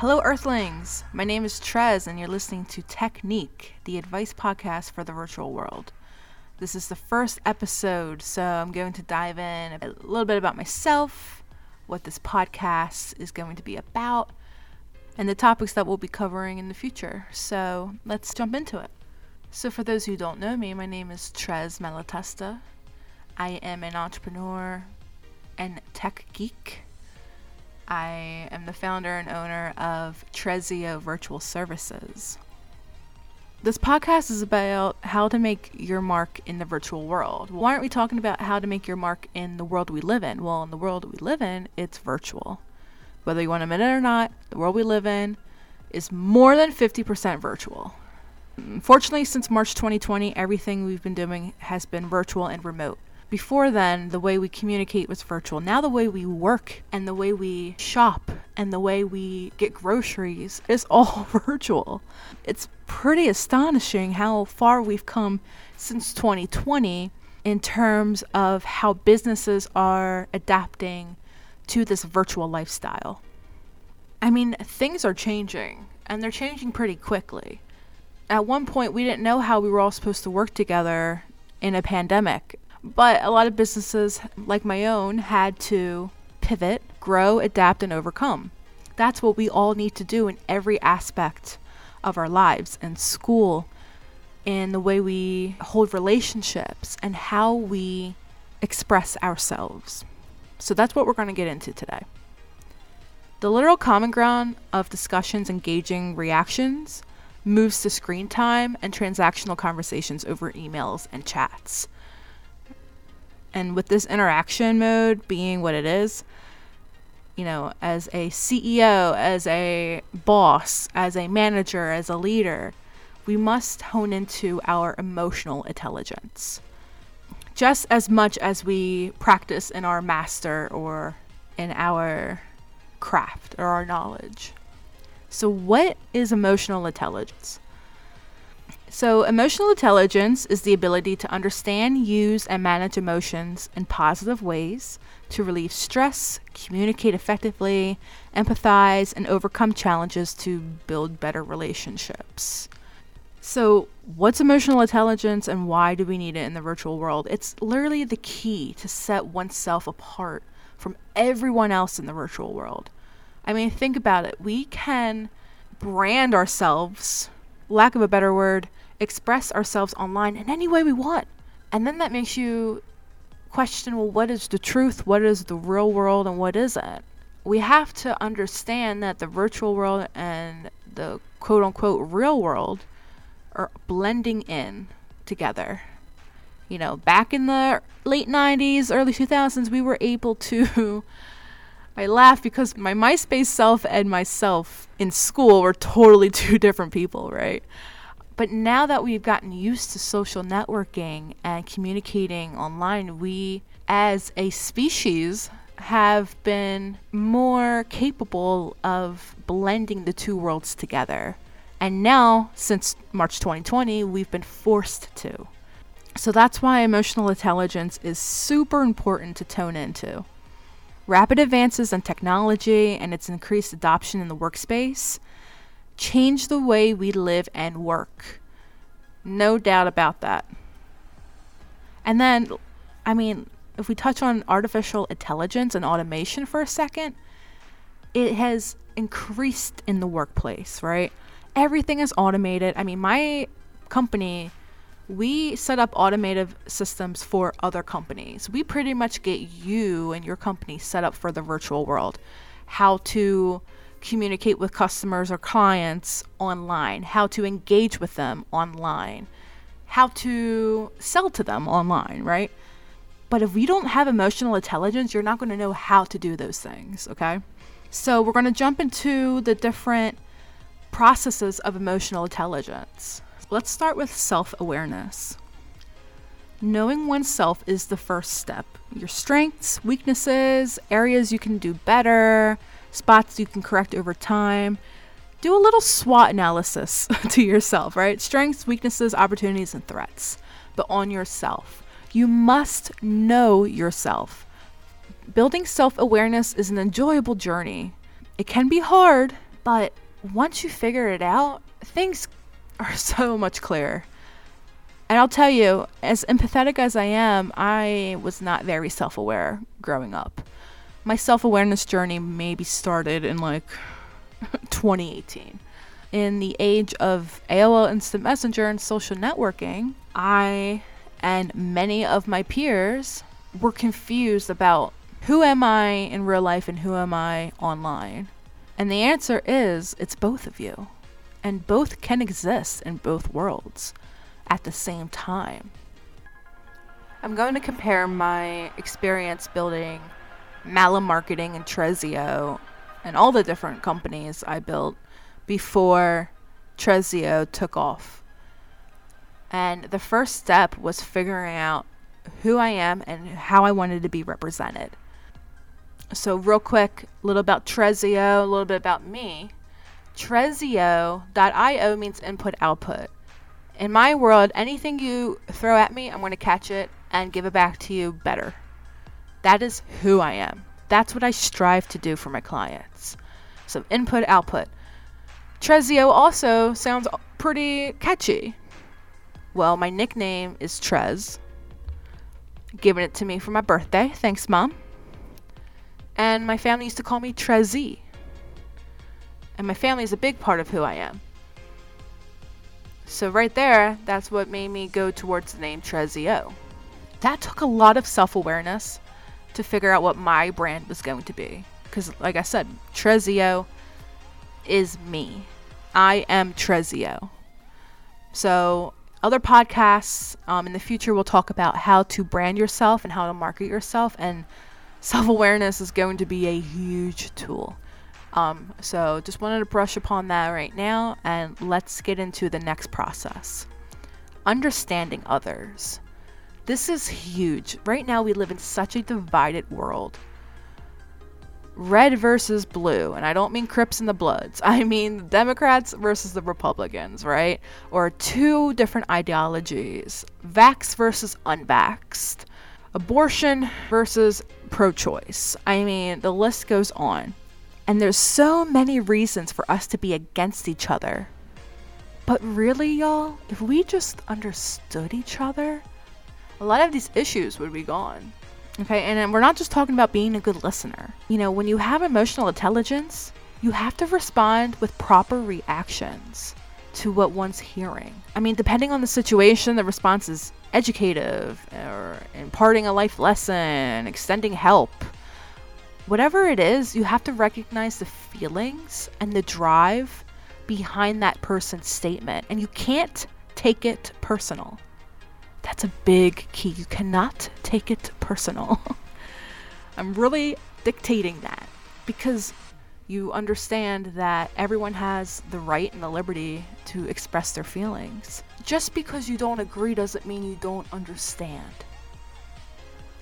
Hello, My name is Trez, and you're listening to Technique, the advice podcast for the virtual world. This is the first episode, so I'm going to dive in a little bit about myself, what this podcast is going to be about, and the topics that we'll be covering in the future. So let's jump into it. So, for those who don't know me, my name is Trez Malatesta. I am an entrepreneur and tech geek. I am the founder and owner of Trezio Virtual Services. This podcast is about how to make your mark in the virtual world. Why aren't we talking about how to make your mark in the world we live in? Well, in the world we live in, it's virtual. Whether you want to admit it or not, the world we live in is more than 50% virtual. Fortunately, since March 2020, everything we've been doing has been virtual and remote. Before then, the way we communicate was virtual. Now, the way we work and the way we shop and the way we get groceries is all virtual. It's pretty astonishing how far we've come since 2020 in terms of how businesses are adapting to this virtual lifestyle. I mean, things are changing, and they're changing pretty quickly. At one point, we didn't know how we were all supposed to work together in a pandemic. But a lot of businesses, like my own, had to pivot, grow, adapt, and overcome. That's what we all need to do in every aspect of our lives in school, in the way we hold relationships, and how we express ourselves. So that's what we're going to get into today. The literal common ground of discussions engaging reactions moves to screen time and transactional conversations over emails and chats. And with this interaction mode being what it is, you know, as a CEO, as a boss, as a manager, as a leader, we must hone into our emotional intelligence. Just as much as we practice in our master or in our craft or our knowledge. So, what is emotional intelligence? So, emotional intelligence is the ability to understand, use, and manage emotions in positive ways, to relieve stress, communicate effectively, empathize, and overcome challenges to build better relationships. So, what's emotional intelligence and why do we need it in the virtual world? It's literally the key to set oneself apart from everyone else in the virtual world. I mean, think about it. We can brand ourselves, lack of a better word, express ourselves online in any way we want. And then that makes you question well, what is the truth? What is the real world? And what isn't? We have to understand that the virtual world and the quote unquote real world are blending in together. You know, back in the late 90s, early 2000s, we were able to. I laugh because my MySpace self and myself in school were totally two different people, right? But now that we've gotten used to social networking and communicating online, we as a species have been more capable of blending the two worlds together. And now, since March 2020, we've been forced to. So that's why emotional intelligence is super important to tone into. Rapid advances in technology and its increased adoption in the workspace change the way we live and work. No doubt about that. And then, I mean, if we touch on artificial intelligence and automation for a second, it has increased in the workplace, right? Everything is automated. I mean, my company, we set up automated systems for other companies. We pretty much get you and your company set up for the virtual world. How to communicate with customers or clients online, how to engage with them online, how to sell to them online, right? But if you don't have emotional intelligence, you're not going to know how to do those things, okay? So we're going to jump into the different processes of emotional intelligence. Let's start with self awareness. Knowing oneself is the first step. Your strengths, weaknesses, areas you can do better, spots you can correct over time. Do a little SWOT analysis to yourself, right? Strengths, weaknesses, opportunities, and threats. But on yourself. You must know yourself. Building self awareness is an enjoyable journey. It can be hard, but once you figure it out, things are so much clearer. And I'll tell you, as empathetic as I am, I was not very self aware growing up. My self awareness journey maybe started in like 2018. In the age of AOL Instant Messenger and social networking, I and many of my peers were confused about who am I in real life and who am I online. And the answer is it's both of you. And both can exist in both worlds at the same time. I'm going to compare my experience building Malum Marketing and Trezio and all the different companies I built before Trezio took off. And the first step was figuring out who I am and how I wanted to be represented. So, real quick, a little about Trezio, a little bit about me. Trezio.io means input output. In my world, anything you throw at me, I'm going to catch it and give it back to you better. That is who I am. That's what I strive to do for my clients. So, input output. Trezio also sounds pretty catchy. Well, my nickname is Trez. Given it to me for my birthday. Thanks, Mom. And my family used to call me Trezzy. And my family is a big part of who I am. So, right there, that's what made me go towards the name Trezio. That took a lot of self awareness to figure out what my brand was going to be. Because, like I said, Trezio is me. I am Trezio. So, other podcasts um, in the future will talk about how to brand yourself and how to market yourself, and self awareness is going to be a huge tool. Um, so just wanted to brush upon that right now, and let's get into the next process. Understanding others. This is huge. Right now, we live in such a divided world. Red versus blue, and I don't mean Crips and the Bloods. I mean the Democrats versus the Republicans, right? Or two different ideologies. Vax versus unvaxxed. Abortion versus pro choice. I mean, the list goes on. And there's so many reasons for us to be against each other. But really, y'all, if we just understood each other, a lot of these issues would be gone. Okay, and we're not just talking about being a good listener. You know, when you have emotional intelligence, you have to respond with proper reactions to what one's hearing. I mean, depending on the situation, the response is educative or imparting a life lesson, extending help, whatever it is, you have to recognize the feelings and the drive behind that person's statement. And you can't take it personal. That's a big key. You cannot take it personal. I'm really dictating that because you understand that everyone has the right and the liberty to express their feelings. Just because you don't agree doesn't mean you don't understand.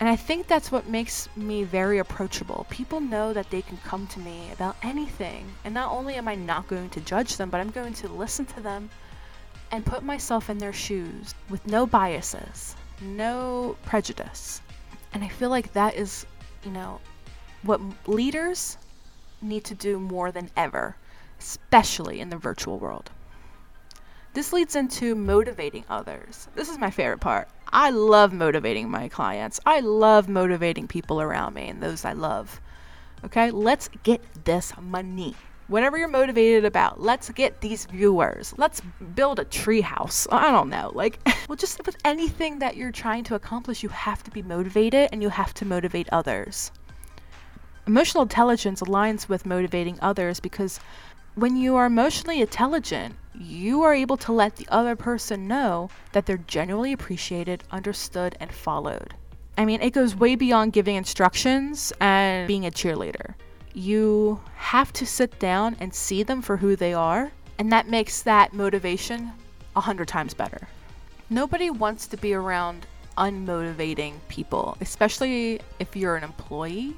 And I think that's what makes me very approachable. People know that they can come to me about anything. And not only am I not going to judge them, but I'm going to listen to them and put myself in their shoes with no biases, no prejudice. And I feel like that is, you know, what leaders need to do more than ever, especially in the virtual world. This leads into motivating others. This is my favorite part. I love motivating my clients. I love motivating people around me and those I love. Okay, let's get this money. Whatever you're motivated about, let's get these viewers. Let's build a treehouse. I don't know. Like, well, just with anything that you're trying to accomplish, you have to be motivated and you have to motivate others. Emotional intelligence aligns with motivating others because when you are emotionally intelligent, you are able to let the other person know that they're genuinely appreciated, understood, and followed. I mean, it goes way beyond giving instructions and being a cheerleader. You have to sit down and see them for who they are And that makes that motivation a hundred times better. Nobody wants to be around unmotivating people, especially if you're an employee.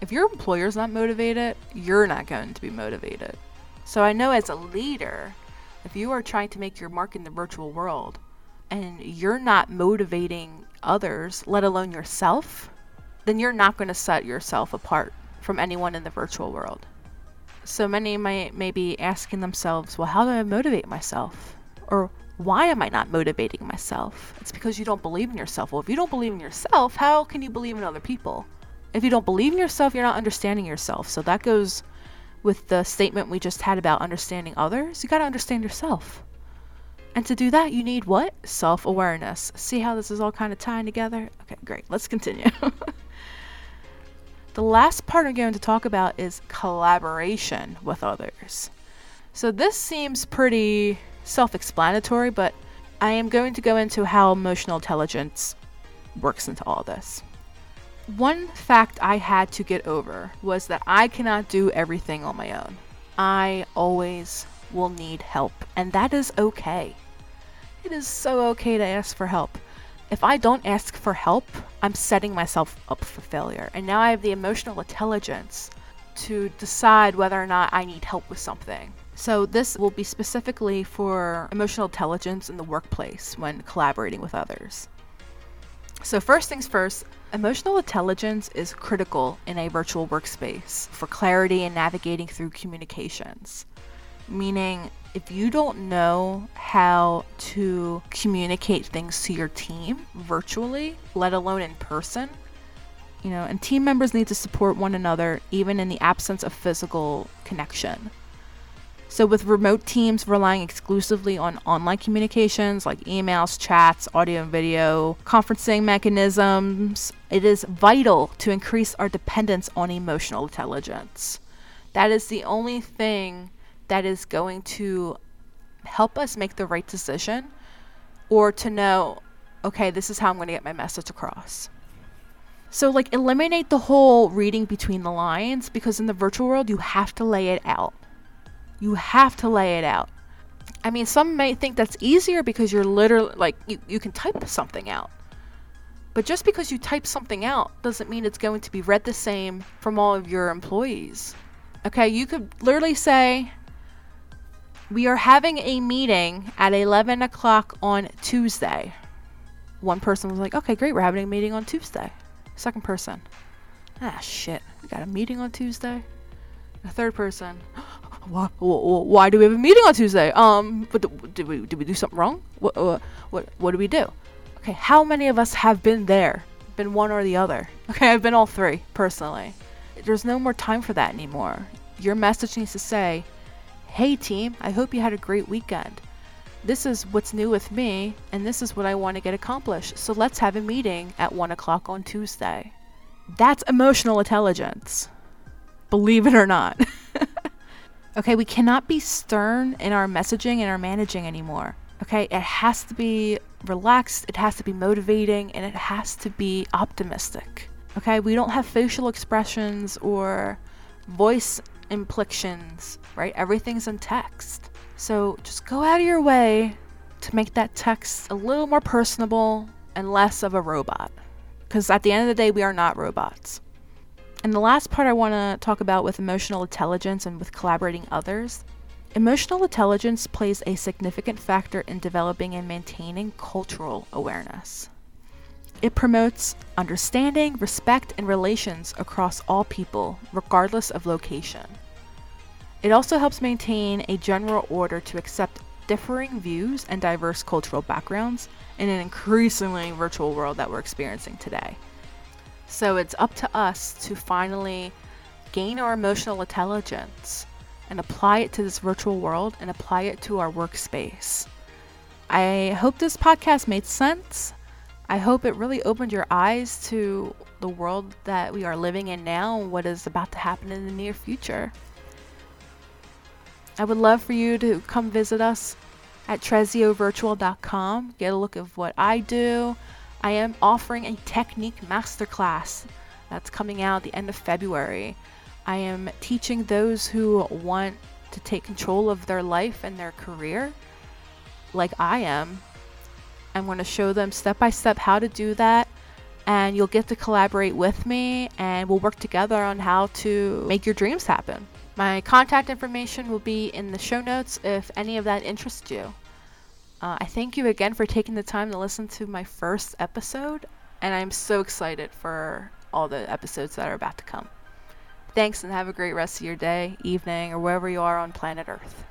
If your employer's not motivated, you're not going to be motivated. So I know as a leader, if you are trying to make your mark in the virtual world and you're not motivating others, let alone yourself, then you're not going to set yourself apart from anyone in the virtual world. So many might may be asking themselves, well, how do I motivate myself? Or why am I not motivating myself? It's because you don't believe in yourself. Well, if you don't believe in yourself, how can you believe in other people? If you don't believe in yourself, you're not understanding yourself. So that goes with the statement we just had about understanding others. You got to understand yourself. And to do that, you need what? Self awareness. See how this is all kind of tying together? Okay, great. Let's continue. The last part I'm going to talk about is collaboration with others. So this seems pretty self explanatory, but I am going to go into how emotional intelligence works into all this. One fact I had to get over was that I cannot do everything on my own. I always will need help, and that is okay. It is so okay to ask for help if I don't ask for help, I'm setting myself up for failure. And now I have the emotional intelligence to decide whether or not I need help with something. So, this will be specifically for emotional intelligence in the workplace when collaborating with others. So, first things first, emotional intelligence is critical in a virtual workspace for clarity and navigating through communications. Meaning, if you don't know how to communicate things to your team virtually, let alone in person, you know, and team members need to support one another even in the absence of physical connection. So, with remote teams relying exclusively on online communications like emails, chats, audio and video, conferencing mechanisms, it is vital to increase our dependence on emotional intelligence. That is the only thing that is going to help us make the right decision or to know, okay, this is how I'm going to get my message across. So, like, eliminate the whole reading between the lines because in the virtual world, you have to lay it out. You have to lay it out. I mean, some may think that's easier because you're literally, like, you, you can type something out. But just because you type something out doesn't mean it's going to be read the same from all of your employees. Okay, you could literally say, we are having a meeting at 11 o'clock on Tuesday. One person was like, okay, great, we're having a meeting on Tuesday. Second person, ah, shit, we got a meeting on Tuesday. The third person, why, why do we have a meeting on Tuesday? Um, but did we did we do something wrong? What what what, what did we do? Okay, how many of us have been there? Been one or the other? Okay, I've been all three personally. There's no more time for that anymore. Your message needs to say, Hey team, I hope you had a great weekend. This is what's new with me, and this is what I want to get accomplished. So let's have a meeting at 1 o'clock on Tuesday. That's emotional intelligence. Believe it or not. okay, we cannot be stern in our messaging and our managing anymore. Okay, it has to be relaxed, it has to be motivating, and it has to be optimistic. Okay, we don't have facial expressions or voice inflections, right? Everything's in text. So just go out of your way to make that text a little more personable and less of a robot. Because at the end of the day, we are not robots. And the last part I want to talk about with emotional intelligence and with collaborating others emotional intelligence plays a significant factor in developing and maintaining cultural awareness. It promotes understanding, respect, and relations across all people, regardless of location. It also helps maintain a general order to accept differing views and diverse cultural backgrounds in an increasingly virtual world that we're experiencing today. So it's up to us to finally gain our emotional intelligence and apply it to this virtual world and apply it to our workspace. I hope this podcast made sense. I hope it really opened your eyes to the world that we are living in now and what is about to happen in the near future. I would love for you to come visit us at treziovirtual.com, get a look of what I do. I am offering a technique masterclass that's coming out the end of February. I am teaching those who want to take control of their life and their career, like I am. I'm going to show them step by step how to do that, and you'll get to collaborate with me, and we'll work together on how to make your dreams happen. My contact information will be in the show notes if any of that interests you. Uh, I thank you again for taking the time to listen to my first episode, and I'm so excited for all the episodes that are about to come. Thanks, and have a great rest of your day, evening, or wherever you are on planet Earth.